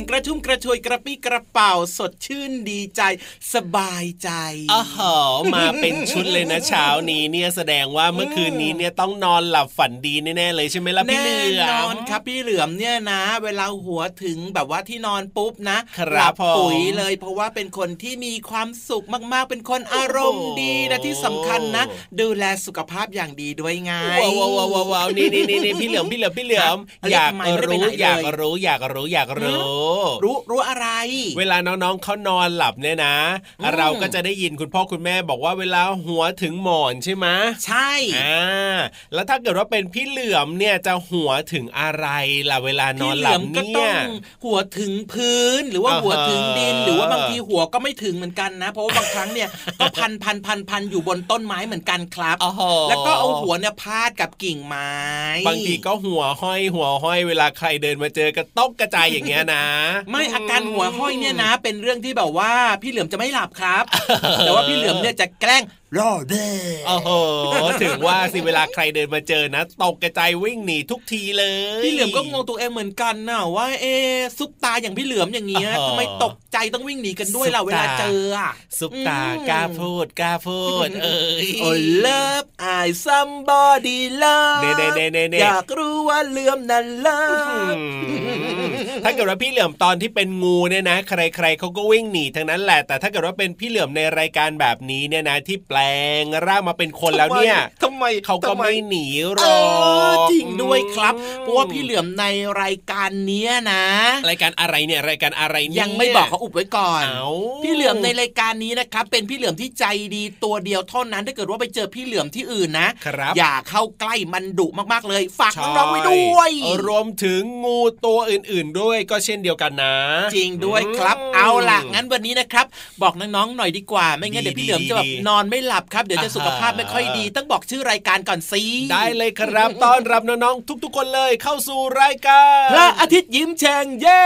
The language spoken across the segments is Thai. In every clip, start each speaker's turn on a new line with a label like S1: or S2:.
S1: งกระชุ่มกระชวยกระปี้กระเป๋าสดชื่นดีใจ สบายใจ
S2: อ๋อมาเป็นชุดเลยนะเช้านี้เนี่ยแสดงว่าเมื่อคืนนี้เนี่ยต้องนอนหลับฝันดีแน่ๆเลยใช่ไหมล่ะพี่เหลือ
S1: มนอนครับพี่เหลือมเนี่ยนะ เวลาหัวถึงแบบว่าที่นอนปุ๊บนะ
S2: หลับ
S1: ปุ๋ยเลย เพราะว่าเป็นคนที่มีความสุขมากๆ เป็นคนอารมณ์ดีนะที่สำคัญนะ ดูแลสุขภาพอย่างดีด้วยไง
S2: ว้าวว้าวว้าวนี่นี่นี่พี่เหลือมพี่เหลือมพี่เหลือมอยากรู้อยากรู้อยากรู้อยากรู้
S1: รู้รู้อะไร
S2: เวลาน้องๆเขานอนหลับเนี่ยนะ เราก็จะได้ยินคุณพ่อคุณแม่บอกว่าเวลาหัวถึงหมอนใช่ไหม
S1: ใช่
S2: อ่าแล้วถ้าเกิดว่าเป็นพี่เหลือมเนี่ยจะหัวถึงอะไรล่ะเวลานอนหลับเนี่ย
S1: หัวถึงพื้นหรือว่าหัวถึงดิน หรือว่าบางทีหัวก็ไม่ถึงเหมือนกันนะ เพราะว่าบางครั้งเนี่ยก็พันพันพันพันอยู่บนต้นไม้เหมือนกันครับแล้วก็เอาหัวเนี่ยพาดกับกิ่งไม้
S2: บางทีก็หัวห้อยหัวห้อยเวลาใครเดินมาเจอก็ตกกระจายอย่างเงี้ยนะ
S1: ไม่อาการหัวห้อยเนี่ยนะ เป็นเรื่องที่แบบว่าพี่เหลือมจะไม่หลับครับ แต่ว่าพี่เหลือมเนี่ยจะแกล้งรอเด้
S2: โอ้โห ถึงว่าสิเวลาใครเดินมาเจอนะ ตกกระจายวิ่งหนีทุกทีเลย
S1: พี่เหลือมก็งงตัวเองเหมือนกันนะว่าเอซุปตาอย่างพี่เหลือมอย่างเงี้ยทำไมตกใจต้องวิ่งหนีกันด้วยเราเวลาเจออะ
S2: ซุปตากล้าพูดกล้าพูด เอ้ย
S1: โอ้เลิฟไอซัมบอดี้เลิฟเน่เน่เน่เน่อยากรู้ว่าเหลือมนั้นเลิฟ
S2: ถ้าเกิดว่าพี่เหลือมตอนที่เป็นงูเนี่ยนะ ใครๆเขาก็วิ่งหนีทั้งนั้นแหละแต่ถ้าเกิดว่าเป็นพี่เหลือมในรายการแบบนี้เนี่ยนะที่แปลงร่างมาเป็นคนแล้วเนี่ย
S1: ทำไม
S2: เขาก็ไม่หนีหรอ
S1: กจริงด้วยครับ เพราะว่าพี่เหลือมในรายการเนี้ยนะ
S2: รายการอะไรเนี่ยรายการอะไร
S1: ยังไม่บอกเขาอุบไว้ก่อน พี่เหลือมในรายการนี้นะครับ เป็นพี่เหลือมที่ใจดีตัวเดียวเท่านั้นถ้าเกิดว่าไปเจอพี่เหลือมที่อื่นนะ อย่าเข้าใกล้มันดุมากๆเลย ฝากน้องๆไว้ด้วย
S2: รวมถึงงูตัวอื่น ๆ ด้วยก็เช่นเดียวกันนะ
S1: จริงด้วยครับ เอาล่ะงั้นวันนี้นะครับ บอกน้องๆหน่อยดีกว่า ไม่งั้นเดี๋ยวพี่เหลือมจะแบบนอนไม่หลับครับ เดี๋ยวจะสุขภาพไม่ค่อยดี ต้องบอกชื่อรายการก่อนสิ
S2: ได้เลยครับต้อนรับน้องๆทุก ๆ คนเลยเข้าสู่รายการ
S1: พระอาทิตย์ยิ้มแฉ่งเย้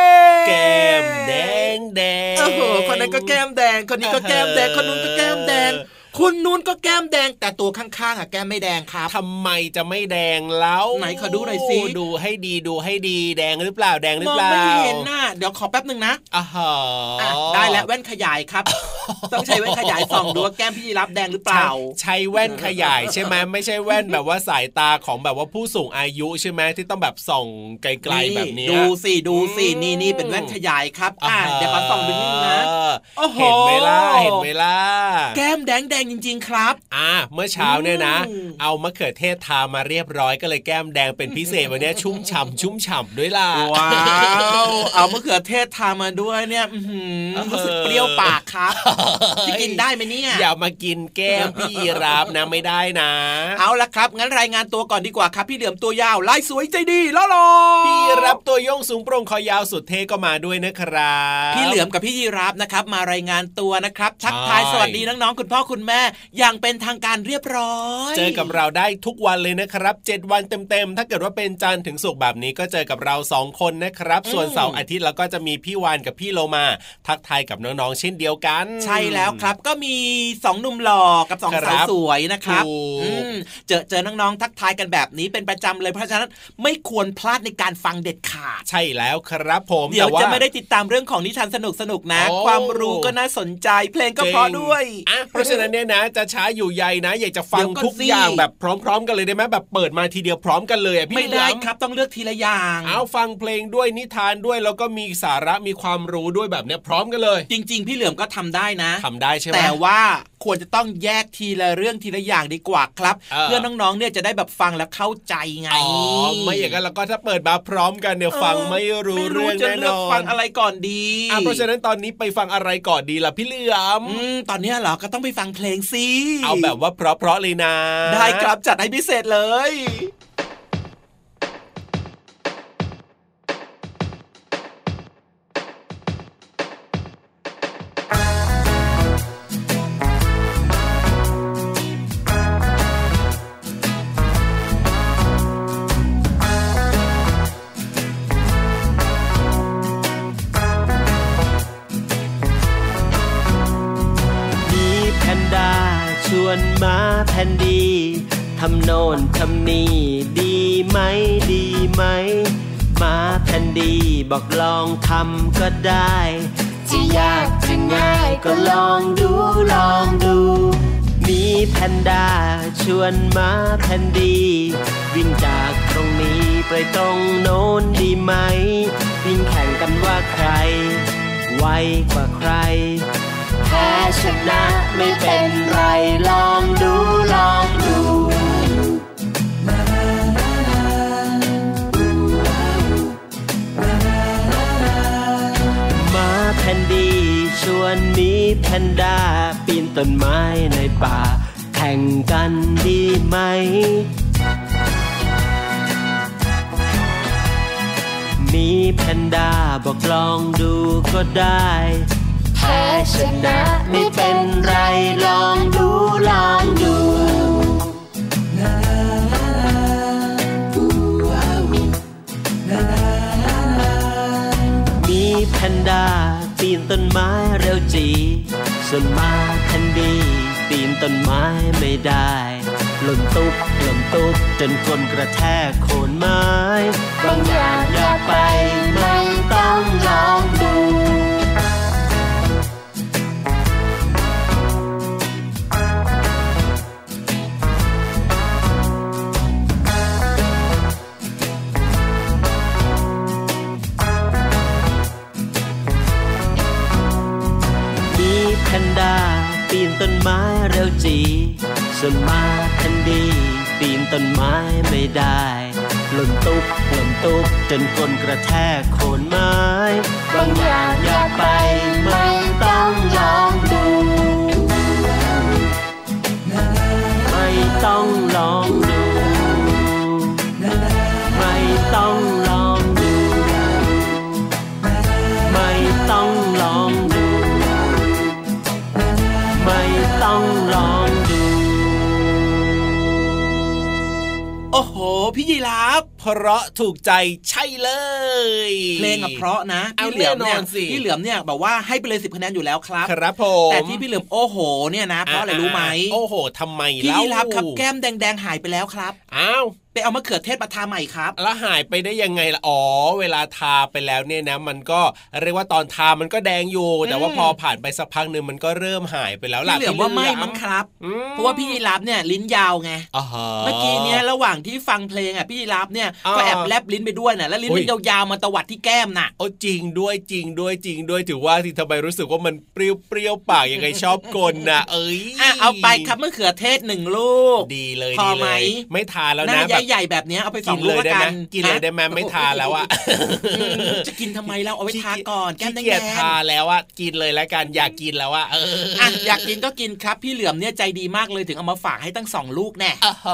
S2: แก้มแดงแดงโอ้
S1: โหคนนั้นก็แก้มแดงคนนี้ก็แก้มแดงคนนู้นก็แก้มแดง คุณนู้นก็แก้มแดงแต่ตัวข้างๆอะแก้มไม่แดงครับ
S2: ทำไมจะไม่แดงแล้ว
S1: ไหนขอดูหน่อยสิ
S2: ดูให้ดีดูให้ดีแดงหรือเปล่าแดงหรือเปล่า
S1: ไม่เห็นหน้าเดี๋ยวขอแป๊บหนึ่งนะ
S2: อ่าฮะ
S1: ได้แล้วแว่นขยายครับ ต้องใช้แว่นขยายส่องดูว่าแก้มพี่ยีรับแดงหรือเปล่า
S2: ใช้แว่นขยายใช่ไหมไม่ใช่แว่นแบบว่าสายตาของแบบว่าผู้สูงอายุใช่ไหมที่ต้องแบบส่องไกลๆแบบนี้
S1: ดูสิดูสินี่นี่เป็นแว่นขยายครับอ่าเดี๋ยวขอส่องดูนิดนึงนะโอ้โห
S2: เห็นไหมล่ะเห็นไหมล่ะ
S1: แก้มแดงแดงจริง ๆ ครับ
S2: อ่า เมื่อเช้าเนี่ยนะ
S1: อืม
S2: เอามะเขือเทศทามาเรียบร้อยก็เลยแก้มแดงเป็นพิเศษวันนี้ชุ่มฉ่ำชุ่มฉ่ำด้วยล่ะ
S1: ว้าว เอามะเขือเทศทามาด้วยเนี่ยอื้อหือรู้สึกเปรี้ยวปากครับจะกินได้ไหมเนี่ย
S2: อย่ามากินแก้มพี่รับนะไม่ได้นะ
S1: เอาละครับ งั้นรายงานตัวก่อนดีกว่าครับ พี่เหลือมตัวยาวลายสวยใจดีล้อหลอ
S2: พี่รับตัวโยงสูงโปร่งคอยาวสุดเท่ก็มาด้วยนะครับ
S1: พี่เหลือมกับพี่ยีรับนะครับ มารายงานตัวนะครับทักทาย
S2: ใช่
S1: สวัสดีน้องๆคุณพ่อคุณแม่อย่างเป็นทางการเรียบร้อย
S2: เจอกับเราได้ทุกวันเลยนะครับ 7 วันเต็มๆ ถ้าเกิดว่าเป็นจันทร์ถึงศุกร์แบบนี้ก็เจอกับเราสองคนนะครับ ส่วนเสาร์อาทิตย์เราก็จะมีพี่วานกับพี่โลมา ทักทายกับน้องๆเช่นเดียวกัน
S1: ใช่แล้วครับก็มีสองหนุ่มหล่อกับสอง
S2: ครั
S1: สาว
S2: บ
S1: สวยนะครับ
S2: ถูก
S1: อืมเจอเจอน้องๆทักทายกันแบบนี้เป็นประจำเลยเพราะฉะนั้นไม่ควรพลาดในการฟังเด็ดขาด
S2: ใช่แล้วครับผม
S1: เดี๋ยว
S2: แต่า
S1: จะไม่ได้ติดตามเรื่องของนิทานสนุกสนุกๆนะ
S2: โอ้
S1: ความรู้ก็น่าสนใจเพลงก็เพราะด้วย
S2: อะเพราะฉะนั้นเนี่ยนะ จะช้าอยู่ใยนะอยากจะฟั
S1: เดี๋
S2: ง
S1: ยวก่อน
S2: ทุก
S1: สิ
S2: อย่างแบบพร้อม ๆ กันเลยได้ไหมแบบเปิดมาทีเดียวพร้อมกันเลยอะพี่
S1: ไม่ได้
S2: เหลือ
S1: ครับต้องเลือกทีละอย่าง
S2: เอาฟังเพลงด้วยนิทานด้วยแล้วก็มีสาระมีความรู้ด้วยแบบเนี้ยพร้อมกันเลย
S1: จริง ๆ พี่เหลือมก็ทำได้นะ
S2: ทำได้ใช่ไหม
S1: แต่ว่าควรจะต้องแยกทีละเรื่องทีละอย่างดีกว่าครับ
S2: เออ
S1: เพื่อน้องๆ เนี่ยจะได้แบบฟังแล้วเข้าใจไง
S2: อ๋อไม่อย่างนั้นแล้วก็ถ้าเปิดมาพร้อมกันเนี่ยฟังไม่รู้
S1: ไม่
S2: เรื่อง
S1: จะ
S2: แน่น
S1: เลือก
S2: อ
S1: ฟั
S2: น
S1: งอะไรก่อนดี
S2: อะเพราะฉะนั้นตอนนี้ไปฟังอะไรก่อนดีล่ะพี่เหลือม
S1: อืมตอนเนี้ยเหรอก็ต้องไปฟังเพลงสิ
S2: เอาแบบว่าเพราะๆเลยนะ
S1: ได้ครับจัดให้พิเศษเลย
S3: วิ่งจากตรงนี้ไปตรงโน้นดีไหม วิ่งแข่งกันว่าใคร ไวกว่าใคร แพ้ชนะไม่เป็นไรลองดูลองดูมาแพนดีชวนมีแพนด้าปีนต้นไม้ในป่า แข่งกันดีไหม มีแพนด้าบอกลองดูก็ได้ แพ้ชนะไม่เป็นไรลองดูลองดูมีแพนด้าปีนต้นไม้เร็วจี ส่วนมาแพนดีปีนต้นไม้ไม่ได้ หล่นตุ๊บหล่นตุ๊บจนคนกระแทกโคนไม้บางอย่างอย่าไปไม่ต้องลองดูมีแพนด้าปีนต้นไม้เร็วจี ส่วนมาทันดี ปีนต้นไม้ไม่ได้หล่นตุ๊บหล่นตุ๊บจนคนกระแทกโคนไม้บางอย่างอยากไปไม่ต้องลองดู ไม่ต้องลอง
S1: ราฟ
S2: เพราะถูกใจใช่เลย
S1: เพลงอะเพราะนะ
S2: เอา
S1: พี่เหลือมเนี่ย
S2: แน่นอนสิ
S1: พี่เหลือมเนี่ยแบบว่าให้ไปเลยสิบคะแนนอยู่แล้วครับ
S2: ครับผม
S1: แต่ที่พี่เหลือมโอ้โหเนี่ยนะเพราะอะไรรู้ไหม
S2: โอ้โหทำไม
S1: พี่
S2: เล่า
S1: ยีราฟครับแก้มแดงๆหายไปแล้วครับ
S2: อ้าว
S1: ไปเอามะเขือเทศมาทาใหม่ครับ
S2: แล้วหายไปได้ยังไงล่ะ อ๋อ เวลาทาไปแล้วเนี่ยนะ มันก็เรียกว่าตอนทามันก็แดงอยู่ แต่ว่าพอผ่านไปสักพักหนึ่งมันก็เริ่มหายไปแล้วล่ะ
S1: พี่เหลือมว่าไม่มั้งครับ เพราะว่าพี่ยีรับเนี่ยลิ้นยาวไง เมื่อกี้เนี่ยระหว่างที่ฟังเพลงอะพี่ยีรับเนี่ยก็แอบแลบลิ้นไปด้วยน่ะ แล้วลิ้นมันยาวๆมาตวัดที่แก้มน่ะ
S2: โอ้จริงด้วยจริงด้วยจริงด้วยถือว่าที่ทำไมรู้สึกว่ามันเปรี้ยวๆปากยังไงชอบกลนะเอ้ย
S1: อะเอาไปครับมะเขือเทศหนึ่งลูก
S2: ดีเลย
S1: พอ
S2: ดี
S1: ไหม
S2: เลยไม่ทานแล้ว
S1: หน้า
S2: นะแบบ
S1: ใหญ่ๆแบบเนี้ยเอาไปส
S2: กิ
S1: อง
S2: น
S1: ลู
S2: เล
S1: ก
S2: ยได้
S1: กั
S2: ไหม
S1: น
S2: กินเลยได้ไหมไม่ทานแล้วอะ
S1: อืมจะกินทำไมเราเอาไว้ทาก่อนแก้มแด
S2: ขี้เกียจ
S1: ง
S2: ทาแล้วอะกินเลยแล้วกันอยากกินแล้วอะเออ
S1: ๆอะอยากกินก็กินครับพี่เหลือมเนี่ยใจดีมากเลยถึงเอามาฝากให้ตั้งสองลูกแน่
S2: โอ้โห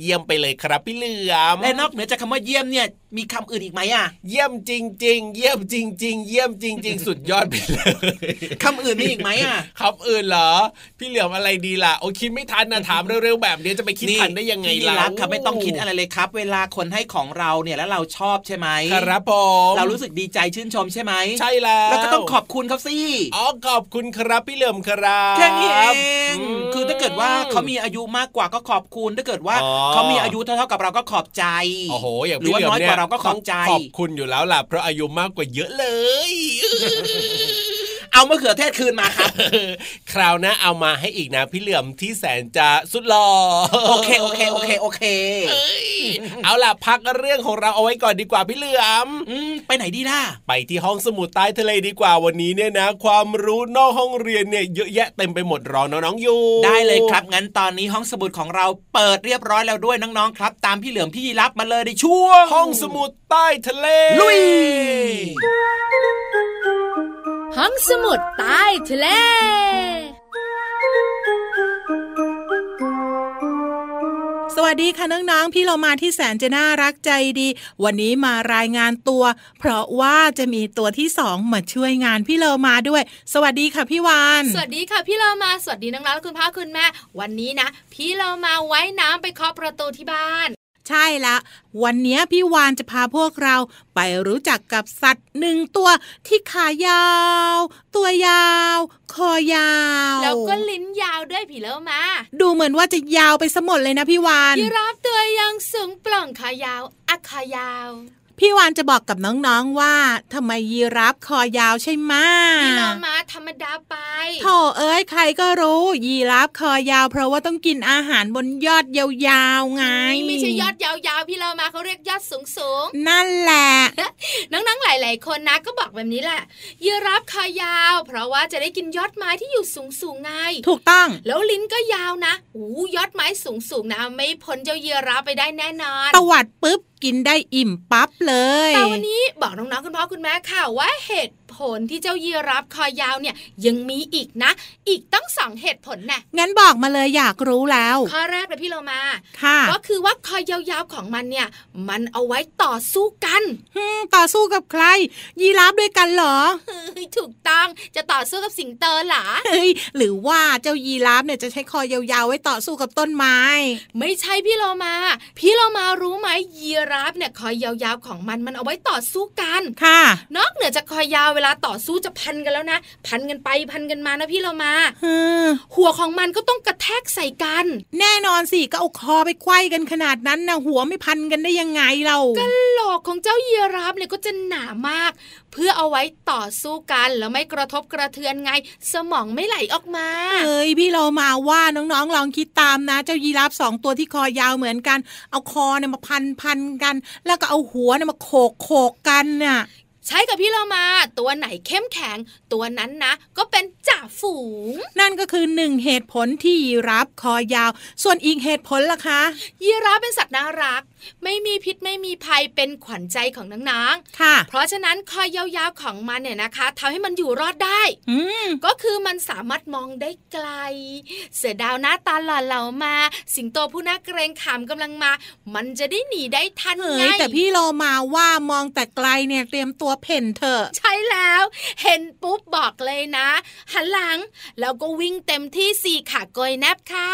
S2: เยี่ยมไปเลยครับพี่เหลือม
S1: และนอกเหนือจากคำว่าเยี่ยมเนี่ยมีคำอื่นอีกไหมอะ
S2: เยี่ยมจริง ๆ เยี่ยมจริง ๆ เยี่ยมจริง ๆ สุดยอดไปเลย
S1: คำอื่นมีอีกไหมอะ
S2: ครับอื่นเหรอ พี่เหลือมอะไรดีล่ะโอ้คิดไม่ทันนะถามเร็วๆแบบนี้จะไปคิดทันได้ยังไง
S1: พี่
S2: ล่ะ
S1: รักครับไม่ต้องคิดอะไรเลยครับ เวลาคนให้ของเราเนี่ยแล้วเราชอบใช่ไหม
S2: ครับผม
S1: เรารู้สึกดีใจชื่นชมใช่ไหม
S2: ใช่แล้ว
S1: แล้วก็ต้องขอบคุณเขาสิ
S2: อ๋อขอบคุณครับพี่เหลือมครับ
S1: แค่นี้เอง
S2: ม
S1: คือถ้าเกิดว่าเขามีอายุมากกว่าก็ขอบคุณถ้าเกิดว่า
S2: อ๋อ
S1: เขามีอายุเท่าๆกับเราก็ขอบใจ
S2: โอ้โหอย่าง
S1: หรือ
S2: พี่
S1: ว่า
S2: เหลือม
S1: น้อย
S2: เนี่
S1: ก
S2: ย
S1: ว่าเราก็ขอบใจ
S2: ขอบคุณอยู่แล้วล่ะเพราะอายุมากกว่าเยอะเลย
S1: เอามะเขือเทศคืนมาครับ
S2: คราวหน้าเอามาให้อีกนะพี่เหลือมที่แสนจะสุดหล่อ
S1: โอเคโอเคโอเคโอเค
S2: เอ้ยเอาล่ะพักเรื่องของเราเอาไว้ก่อนดีกว่าพี่เหลือม
S1: อืมไปไหนดีล่ะ
S2: ไปที่ห้องสมุดใต้ทะเลดีกว่าวันนี้เนี่ยนะ ความรู้นอกห้องเรียนเนี่ยเยอะแยะเต็มไปหมดรอน้องๆอยู่
S1: ได้เลยครับ งั้นตอนนี้ห้องสมุดของเราเปิดเรียบร้อยแล้วด้วยน้องๆครับ ตามพี่เหลือมพี่ยีรับมาเลยในช่วง
S2: ห้องสมุดใต้ทะเล
S1: ลุย
S4: ห้องสมุดใต้ทะเล
S5: สวัสดีค่ะน้องๆ พี่เรามาที่แสนจะน่ารักใจดี วันนี้มารายงานตัว เพราะว่าจะมีตัวที่สองมาช่วยงานพี่เรามาด้วย สวัสดีค่ะพี่วาน
S4: สวัสดีค่ะพี่เรามาสวัสดีน้องๆและคุณพ่อคุณแม่ วันนี้นะ พี่เรามาไว้น้ำไปเคาะประตูที่บ้าน
S5: ใช่ละวันนี้พี่วานจะพาพวกเราไปรู้จักกับสัตว์หนึ่งตัวที่ขายาว ตัวยาว คอยาว
S4: แล้วก็ลิ้นยาวด้วยพี่เรามา
S5: ดูเหมือนว่าจะยาวไปสมดเลยนะพี่วาน
S4: ยีราฟตัวยังสูงปล่องขายาวอะขายาว
S5: พี่วานจะบอกกับน้องๆว่าทำไมยีราฟคอยาวใช่ไหม
S4: พี่เรามาธรรมดาไป
S5: โถเอ้ยใครก็รู้ ยีราฟคอยาว เพราะว่าต้องกินอาหารบนยอดยาวๆไง
S4: ไม่ใช่ยอดยาวๆ พี่เรามาเขาเรียกยอดสูงสูง
S5: นั่นแหละ
S4: ๆน้องๆหลาย ๆ คนนะก็บอกแบบนี้แหละ ยีราฟขายาว เพราะว่าจะได้กินยอดไม้ที่อยู่สูงสูงๆไง
S5: ถูกต้อง
S4: แล้วลิ้นก็ยาวนะอู้ยอดไม้สูงสูงๆนะ ไม่พ้นเจ้ายีราฟไปได้แน่นอน
S5: ตวัดปุ๊บ กินได้อิ่มปั๊บเลย
S4: แต่วันนี้บอกน้องๆคุณพ่อคุณแม่ค่ะว่าเห็ด ผลที่เจ้ายีราฟคอยาวเนี่ยยังมีอีกนะ อีกตั้งสองเหตุผลน่ะ
S5: งั้นบอกมาเลยอยากรู้แล้ว
S4: ข้อแรกเลยพี่เรามา
S5: ค่ะ
S4: ก็คือว่าคอยาวๆของมันเนี่ยมันเอาไว้ต่อสู้กัน
S5: ฮึมต่อสู้กับใคร ยีราฟด้วยกันเหรอ
S4: เฮ้ยถูกต้องจะต่อสู้กับสิงโตเหรอ
S5: เฮ้ยหรือว่าเจ้ายีราฟเนี่ยจะใช้คอยาวๆไว้ต่อสู้กับต้นไม้
S4: ไม่ใช่พี่เรามา พี่เรามารู้ไหมยีราฟเนี่ยคอยยาวๆของมันมันเอาไว้ต่อสู้กัน
S5: ค่ะ
S4: นอกเหนือจากคอยาวเวลาต่อสู้จะพันกันแล้วนะ พันกันไปพันกันมานะพี่เรามา
S5: ฮึม
S4: หัวของมันก็ต้องกระแทกใส่กัน
S5: แน่นอนสิก็เอาคอไปไขว้กันขนาดนั้นนะหัวไม่พันกันได้ยังไงเรา
S4: โหลกของเจ้ายีราฟเนี่ยก็จะหนามาก เพื่อเอาไว้ต่อสู้กันแล้วไม่กระทบกระเทือนไง สมองไม่ไหลออกมา
S5: เอ้ยพี่เรามาว่าน้องๆลองคิดตามนะ เจ้ายีราฟสองตัวที่คอยาวเหมือนกัน เอาคอเนี่ยมาพันพันกัน แล้วก็เอาหัวเนี่ยมาโขกโขกกันน่ะ
S4: ใช้กับพี่เรามา ตัวไหนเข้มแข็ง ตัวนั้นนะ ก็เป็นจ่าฝูง
S5: นั่นก็คือหนึ่งเหตุผลที่ยีราฟคอยาว ส่วนอีกเหตุผลล่ะคะ
S4: ยีราฟเป็นสัตว์น่ารัก ไม่มีพิษไม่มีภัยเป็นขวัญใจของน้อง
S5: ค่ะ
S4: ๆเพราะฉะนั้นคอยยาวๆของมันเนี่ยนะคะทำให้มันอยู่รอดได้
S5: อืม
S4: ก็คือมันสามารถมองได้ไกล เสือดาวหน้าตาหล่อเหลามา สิงโตผู้น่าเกรงขามกำลังมา มันจะได้หนีได้ทัน
S5: เฮ้
S4: ไง
S5: ยแต่พี่โลมาว่ามองแต่ไกลเนี่ยเตรียมตัวเพ่นเถอะ
S4: ใช่แล้ว เห็นปุ๊บบอกเลยนะ หันหลังแล้วก็วิ่งเต็มที่สี่ขาโกยแนบค่ะ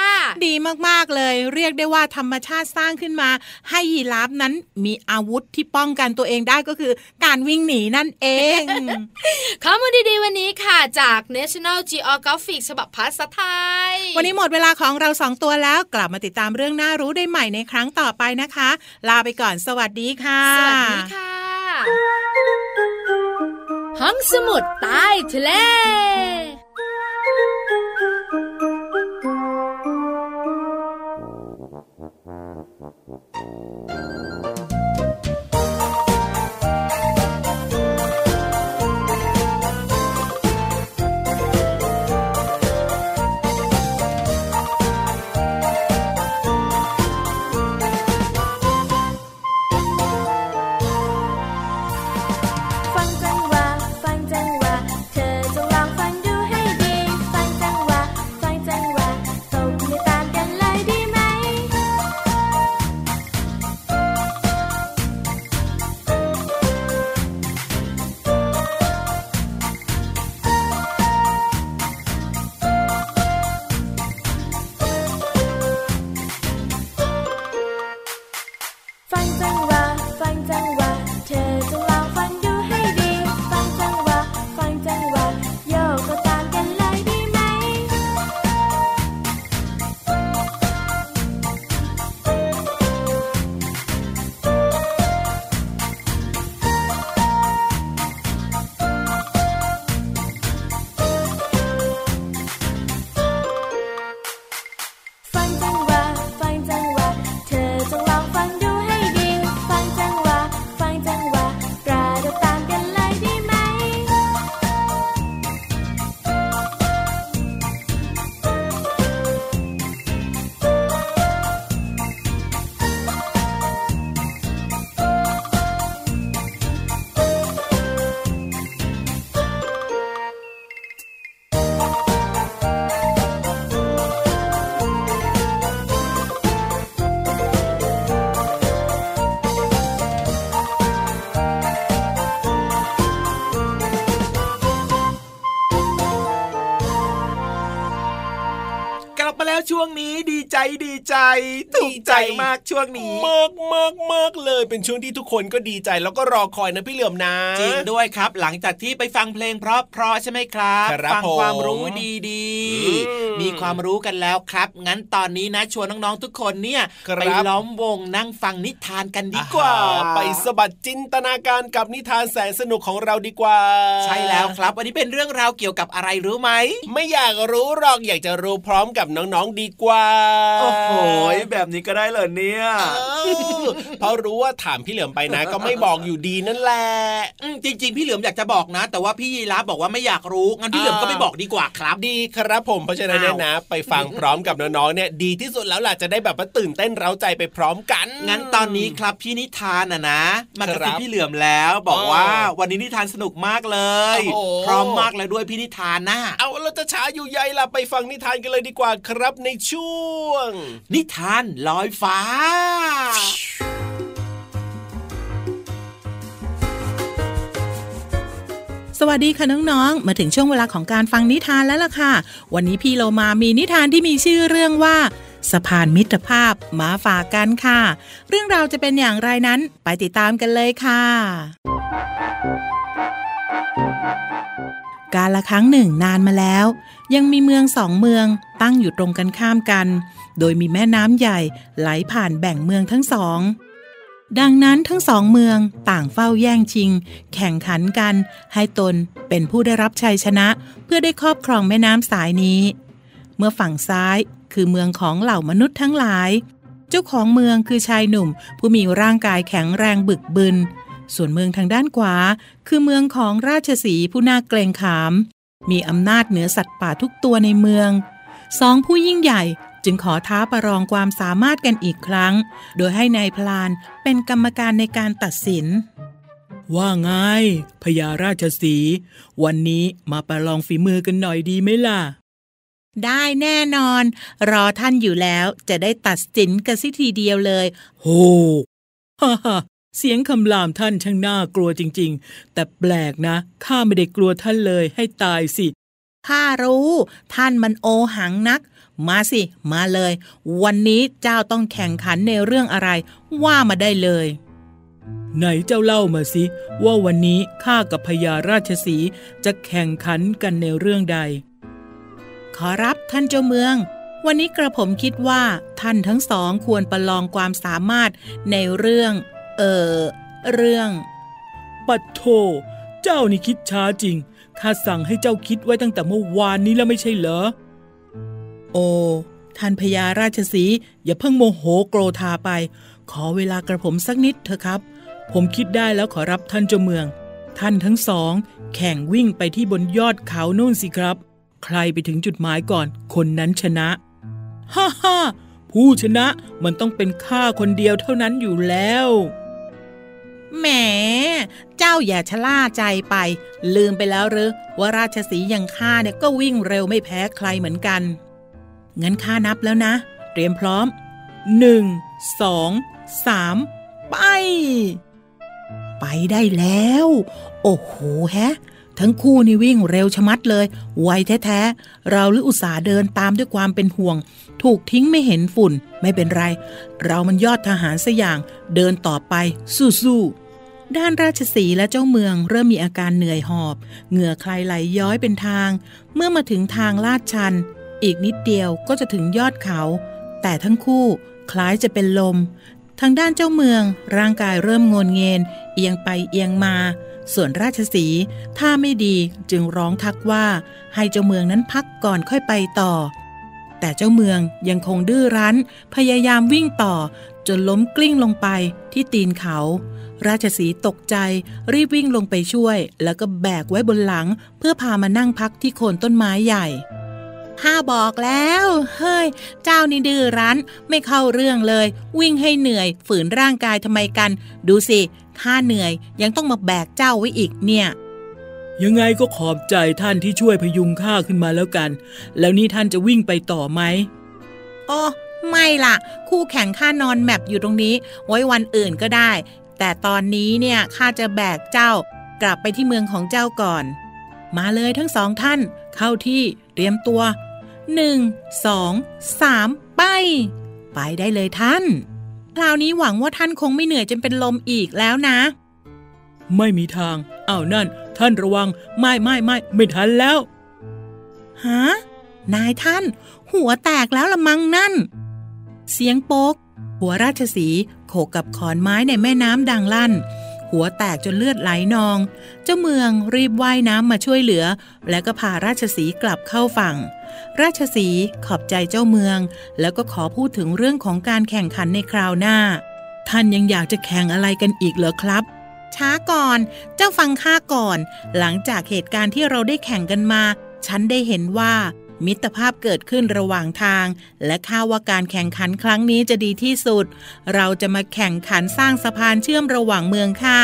S5: ดีมากๆเลย เรียกได้ว่าธรรมชาติสร้างขึ้นมา ให้ยีราฟนั้นมีอาวุธที่ป้องกันตัวเองได้ก็คือการวิ่งหนีนั่นเอง
S4: ข้อมูลดีๆวันวันนี้ค่ะจาก National Geographic ฉบับภาษาไทย
S5: วันนี้หมดเวลาของเราสองตัวแล้วกลับมาติดตามเรื่องน่ารู้ได้ใหม่ในครั้งต่อไปนะคะ ลาไปก่อนสวัสดีค่ะ
S4: สวัสดีค่ะ ห้องสมุดใต้ทะเล
S1: ใจ ถูกใจมากช่วงนี้
S2: มากมากมากเลยเป็นช่วงที่ทุกคนก็ดีใจแล้วก็รอคอยนะพี่เหลือมนะ
S1: จริงด้วยครับ หลังจากที่ไปฟังเพลงเพราะเพราะใช่ไหมครับฟังความรู้ดีดีมีความรู้กันแล้วครับ งั้นตอนนี้นะชวนน้องๆทุกคนเนี่ยไปล้อมวงนั่งฟังนิทานกันดีกว่า
S2: ไปสบัดจินตนาการกับนิทานแสนสนุกของเราดีกว่า
S1: ใช่แล้วครับ วันนี้เป็นเรื่องราวเกี่ยวกับอะไรรู้ไหม
S2: ไม่อยากรู้หรอกอยากจะรู้พร้อมกับน้องๆดีกว่า
S1: โอ้โหแบบนี้ก็ได้เลยเนี่ย
S2: เพราะรู้ว่าถามพี่เหลือมไปนะ ก็ไม่บอกอยู่ดีนั่นแหละ
S1: จริง ๆ พี่เหลือมอยากจะบอกนะ แต่ว่าพี่ยีรับบอกว่าไม่อยากรู้งั้นพี่เหลือมก็ไม่บอกดีกว่าครับ
S2: ดีครับผมเพราะฉะนั้นเนี่ยนะ ไปฟังพร้อมกับน้องๆเนี่ยดีที่สุดแล้วล่ะจะได้แบบว่าตื่นเต้นเร้าใจไปพร้อมกัน
S1: งั้นตอนนี้ครับพี่นิทานนะนะมากระซิบพี่เหลือมแล้วบอกว่าวันนี้นิทานสนุกมากเลยพร้อมมากเลยด้วยพี่นิทานนะ
S2: เอาเราจะช้าอยู่ใหญ่ล่ะไปฟังนิทานกันเลยดีกว่าครับในช่วง
S1: นิทานลอยฟ้า
S5: สวัสดีค่ะน้องๆ มาถึงช่วงเวลาของการฟังนิทานแล้วล่ะค่ะ วันนี้พี่โลมามีนิทานที่มีชื่อเรื่องว่า สะพานมิตรภาพมาฝากกันค่ะ เรื่องราวจะเป็นอย่างไรนั้นไปติดตามกันเลยค่ะการละครั้งหนึ่งนานมาแล้ว ยังมีเมืองสองเมืองตั้งอยู่ตรงกันข้ามกัน โดยมีแม่น้ำใหญ่ไหลผ่านแบ่งเมืองทั้งสอง ดังนั้นทั้งสองเมืองต่างเฝ้าแย่งชิง แข่งขันกัน ให้ตนเป็นผู้ได้รับชัยชนะ เพื่อได้ครอบครองแม่น้ำสายนี้ เมื่อฝั่งซ้ายคือเมืองของเหล่ามนุษย์ทั้งหลาย เจ้าของเมืองคือชายหนุ่ม ผู้มีร่างกายแข็งแรงบึกบึน ส่วนเมืองทางด้านขวา คือเมืองของราชสีผู้น่าเกรงขาม มีอำนาจเหนือสัตว์ป่าทุกตัวในเมืองสองผู้ยิ่งใหญ่ จึงขอท้าประลองความสามารถกันอีกครั้ง โดยให้นายพลานเป็นกรรมการในการตัดสิน ว่าไงพญาราชสี วันนี้มาประลองฝีมือกันหน่อยดีไหมล่ะ ได้แน่นอน รอท่านอยู่แล้วจะได้ตัดสินกันสิทีเดียวเลย โหฮ่าฮ่าเสียงคำรามท่านช่างน่ากลัวจริง ๆ แต่แปลกนะ ข้าไม่ได้กลัวท่านเลยให้ตายสิ ข้ารู้ ท่านมันโอหังนัก มาสิ มาเลย วันนี้เจ้าต้องแข่งขันในเรื่องอะไร ว่ามาได้เลย
S6: ไหนเจ้าเล่ามาสิ ว่าวันนี้ข้ากับพญาราชสีจะแข่งขันกันในเรื่องใด
S5: ขอรับท่านเจ้าเมือง วันนี้กระผมคิดว่าท่านทั้งสองควรประลองความสามารถในเรื่อง เออเรื่อง
S6: ปัดโท เจ้านี่คิดช้าจริงข้าสั่งให้เจ้าคิดไว้ตั้งแต่เมื่อวานนี้แล้วไม่ใช่เหรอ
S5: โอ้ท่านพญาราชสีอย่าเพิ่งโมโหโกรธาไป ขอเวลากระผมสักนิดเถอะครับ
S6: ผมคิดได้แล้วขอรับท่านเจ้าเมือง ท่านทั้งสอง แข่งวิ่งไปที่บนยอดเขาโน่นสิครับ ใครไปถึงจุดหมายก่อน คนนั้นชนะ ฮ่าฮ่าผู้ชนะมันต้องเป็นข้าคนเดียวเท่านั้นอยู่แล้ว
S5: แหม เจ้าอย่าชะล่าใจไป ลืมไปแล้วหรือว่าราชสีอย่างข้าเนี่ยก็วิ่งเร็วไม่แพ้ใครเหมือนกัน งั้นข้านับแล้วนะ เตรียมพร้อมหนึ่งสองสามไป ไปได้แล้ว โอ้โหแฮะ ทั้งคู่นี่วิ่งเร็วชะมัดเลย ไวแท้ๆ เราหรืออุตสาห์เดินตามด้วยความเป็นห่วง ถูกทิ้งไม่เห็นฝุ่น ไม่เป็นไร เรามันยอดทหารสอย่าง เดินต่อไป สู้ๆด้านราชสีและเจ้าเมืองเริ่มมีอาการเหนื่อยหอบ เหงื่อใครไหลย้อยเป็นทาง เมื่อมาถึงทางลาดชัน อีกนิดเดียวก็จะถึงยอดเขา แต่ทั้งคู่คล้ายจะเป็นลม ทางด้านเจ้าเมืองร่างกายเริ่มงนเงน เอียงไปเอียงมา ส่วนราชสีถ้าไม่ดีจึงร้องทักว่าให้เจ้าเมืองนั้นพักก่อนค่อยไปต่อ แต่เจ้าเมืองยังคงดื้อรั้น พยายามวิ่งต่อ จนล้มกลิ้งลงไปที่ตีนเขา ราชสีตกใจรีบวิ่งลงไปช่วย แล้วก็แบกไว้บนหลัง เพื่อพามานั่งพักที่โคนต้นไม้ใหญ่ ข้าบอกแล้ว เฮ้ย เจ้านี่ดื้อรั้นไม่เข้าเรื่องเลย วิ่งให้เหนื่อย ฝืนร่างกายทำไมกัน ดูสิข้าเหนื่อย ยังต้องมาแบกเจ้าไว้อีกเนี่ย
S6: ยังไงก็ขอบใจท่านที่ช่วยพยุงข้าขึ้นมาแล้วกัน แล้วนี่ท่านจะวิ่งไปต่อไหม
S5: โอ้ไม่ล่ะ คู่แข่งข้านอนแมปอยู่ตรงนี้ ไว้วันอื่นก็ได้ แต่ตอนนี้เนี่ยข้าจะแบกเจ้ากลับไปที่เมืองของเจ้าก่อน มาเลยทั้งสองท่าน เข้าที่เตรียมตัว หนึ่งสองสามไป ไปได้เลยท่าน คราวนี้หวังว่าท่านคงไม่เหนื่อยจนเป็นลมอีกแล้วนะ
S6: ไม่มีทางอ้าวนั่น ท่านระวัง ไม่ไม่ไม่ไม่ทันแล้ว
S5: ฮะนายท่าน หัวแตกแล้วละมังนั่น เสียงโป๊ก หัวราชสีห์โขกกับขอนไม้ในแม่น้ำดังลั่น หัวแตกจนเลือดไหลนอง เจ้าเมืองรีบว่ายน้ำมาช่วยเหลือ แล้วก็พาราชสีกลับเข้าฝั่ง ราชสีขอบใจเจ้าเมือง แล้วก็ขอพูดถึงเรื่องของการแข่งขันในคราวหน้า ท่านยังอยากจะแข่งอะไรกันอีกเหรอครับช้าก่อน เจ้าฟังข้าก่อน หลังจากเหตุการณ์ที่เราได้แข่งกันมา ฉันได้เห็นว่า มิตรภาพเกิดขึ้นระหว่างทาง และข้าว่าการแข่งขันครั้งนี้จะดีที่สุด เราจะมาแข่งขันสร้างสะพานเชื่อมระหว่างเมืองข้า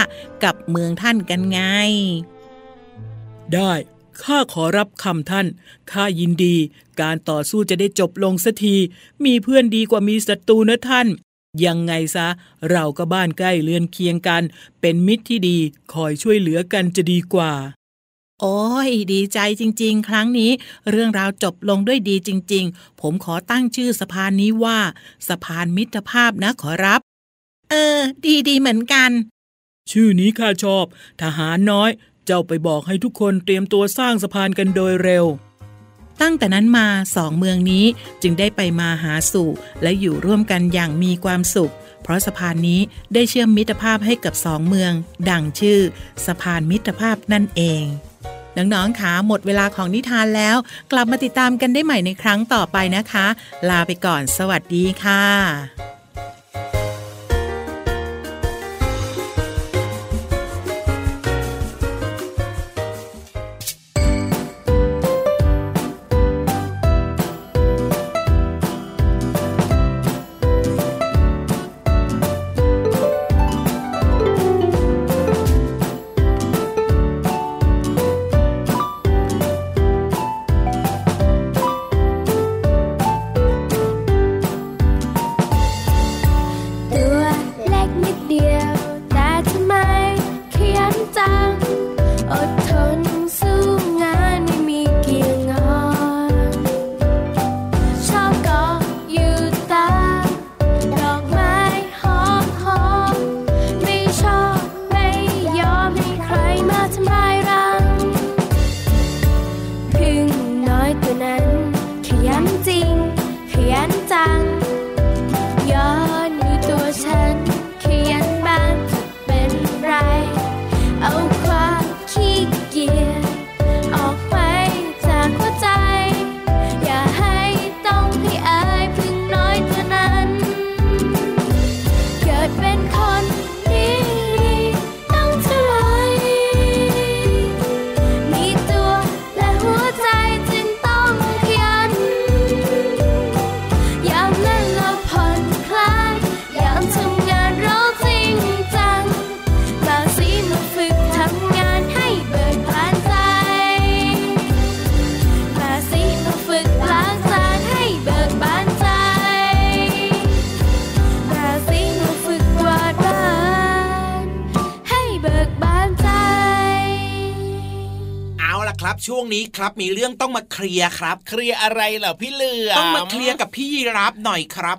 S5: กับเมืองท่านกันไง
S6: ได้ข้าขอรับคำท่าน ข้ายินดี การต่อสู้จะได้จบลงสักที มีเพื่อนดีกว่ามีศัตรูนะท่าน ยังไงซะ เราก็บ้านใกล้เรือนเคียงกัน เป็นมิตรที่ดี คอยช่วยเหลือกันจะดีกว่า
S5: โอ้ย ดีใจจริง ๆ ครั้งนี้ เรื่องราวจบลงด้วยดีจริง ๆ ผมขอตั้งชื่อสะพานนี้ว่า สะพานมิตรภาพนะขอรับ เออ ดีๆเหมือนกัน
S6: ชื่อนี้ข้าชอบ ทหารน้อย เจ้าไปบอกให้ทุกคนเตรียมตัวสร้างสะพานกันโดยเร็ว
S5: ตั้งแต่นั้นมาสองเมืองนี้จึงได้ไปมาหาสู่และอยู่ร่วมกันอย่างมีความสุข เพราะสะพานนี้ได้เชื่อมมิตรภาพให้กับสองเมือง ดังชื่อ สะพานมิตรภาพนั่นเอง น้องๆคะหมดเวลาของนิทานแล้ว กลับมาติดตามกันได้ใหม่ในครั้งต่อไปนะคะ ลาไปก่อนสวัสดีค่ะ
S1: ช่วงนี้ครับมีเรื่องต้องมาเคลียร์ครับ
S7: เคลียร์อะไรเหรอพี่เหลือ
S1: ต้องมาเคลียร์กับพี่ยีรับหน่อยครับ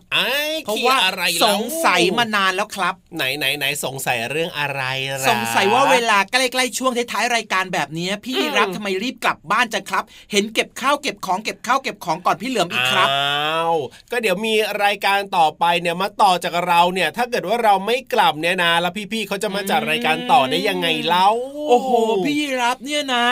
S7: เพราะว่าอะไร
S1: สงสัยมานานแล้วครับ
S7: ไหนไหนไหนสงสัยเรื่องอะไร
S1: สงสัยว่าเวลาใกล้ๆช่วงท้ายๆรายการแบบนี้พี่ยีรับทำไมรีบกลับบ้านจังครับ เห็นเก็บข้าวเก็บของเก็บข้าวเก็บของก่อนพี่เหลือมอีกครับ
S7: อ้าวก็เดี๋ยวมีรายการต่อไปเนี่ยมาต่อจากเราเนี่ยถ้าเกิดว่าเราไม่กลับเนี่ยนะแล้วพี่ๆเขาจะมาจัดรายการต่อได้ยังไงเล่า
S1: โอ้โห พี่ยีรับเนี่ยนะ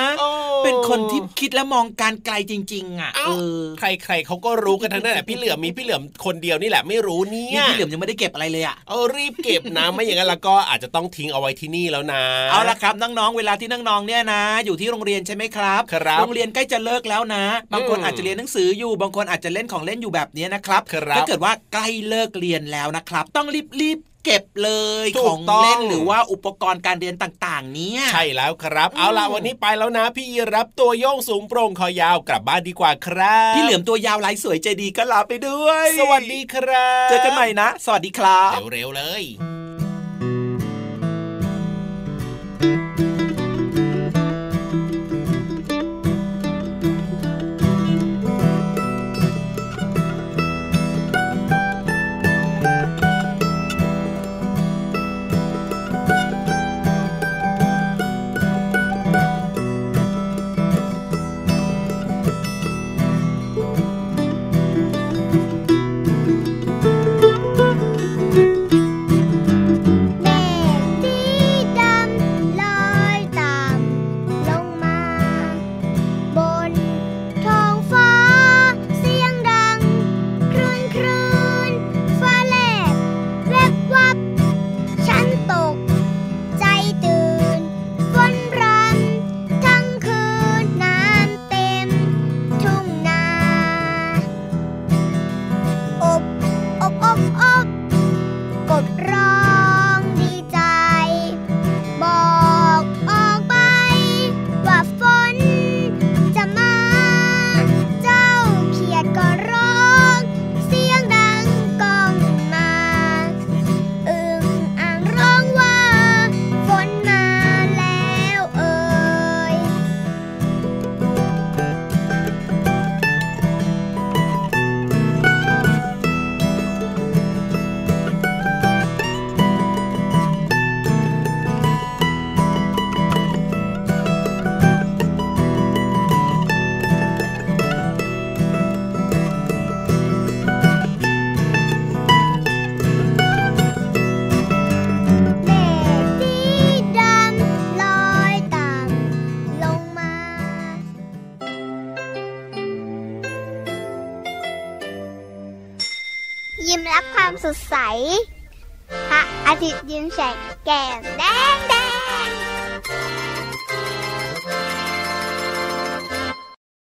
S1: เป็นคนที่คิดและมองการไกลจริง ๆ อะเออ
S7: ใครๆเขาก็รู้กันทั้งนั้นแหละพี่เหลือมมีพี่เหลือมคนเดียวนี่แหละไม่รู้เนี่ย
S1: พี่เหลือมยังไม่ได้เก็บอะไรเลยอะ
S7: เออรีบเก็บนะไม่อย่างนั้นแล้วก็อาจจะต้องทิ้งเอาไว้ที่นี่แล้วนะ
S1: เอาละครับน้องๆเวลาที่น้องๆเนี่ยนะ อยู่ที่โรงเรียนใช่ไหมครับ
S7: ครับ
S1: โรงเรียนใกล้จะเลิกแล้วนะ บางคนอาจจะเรียนหนังสืออยู่ บางคนอาจจะเล่นของเล่นอยู่แบบนี้นะครับถ้าเกิดว่าใกล้เลิกเรียนแล้วนะครับ ต้องรีบ เก็บเลยของเล่นหรือว่าอุปกรณ์การเรียนต่าง ๆ เนี้ย
S7: ใช่แล้วครับ เอาล่ะวันนี้ไปแล้วนะ พี่รับตัวโยงสูงโปร่งคอยาวกลับบ้านดีกว่าครับ
S1: พี่เหลือมตัวยาวลายสวยใจดีก็ลาไปด้วย
S7: สวัสดีครับ
S1: เจอกันใหม่นะ สวัสดีครับ
S7: เร็วๆเลย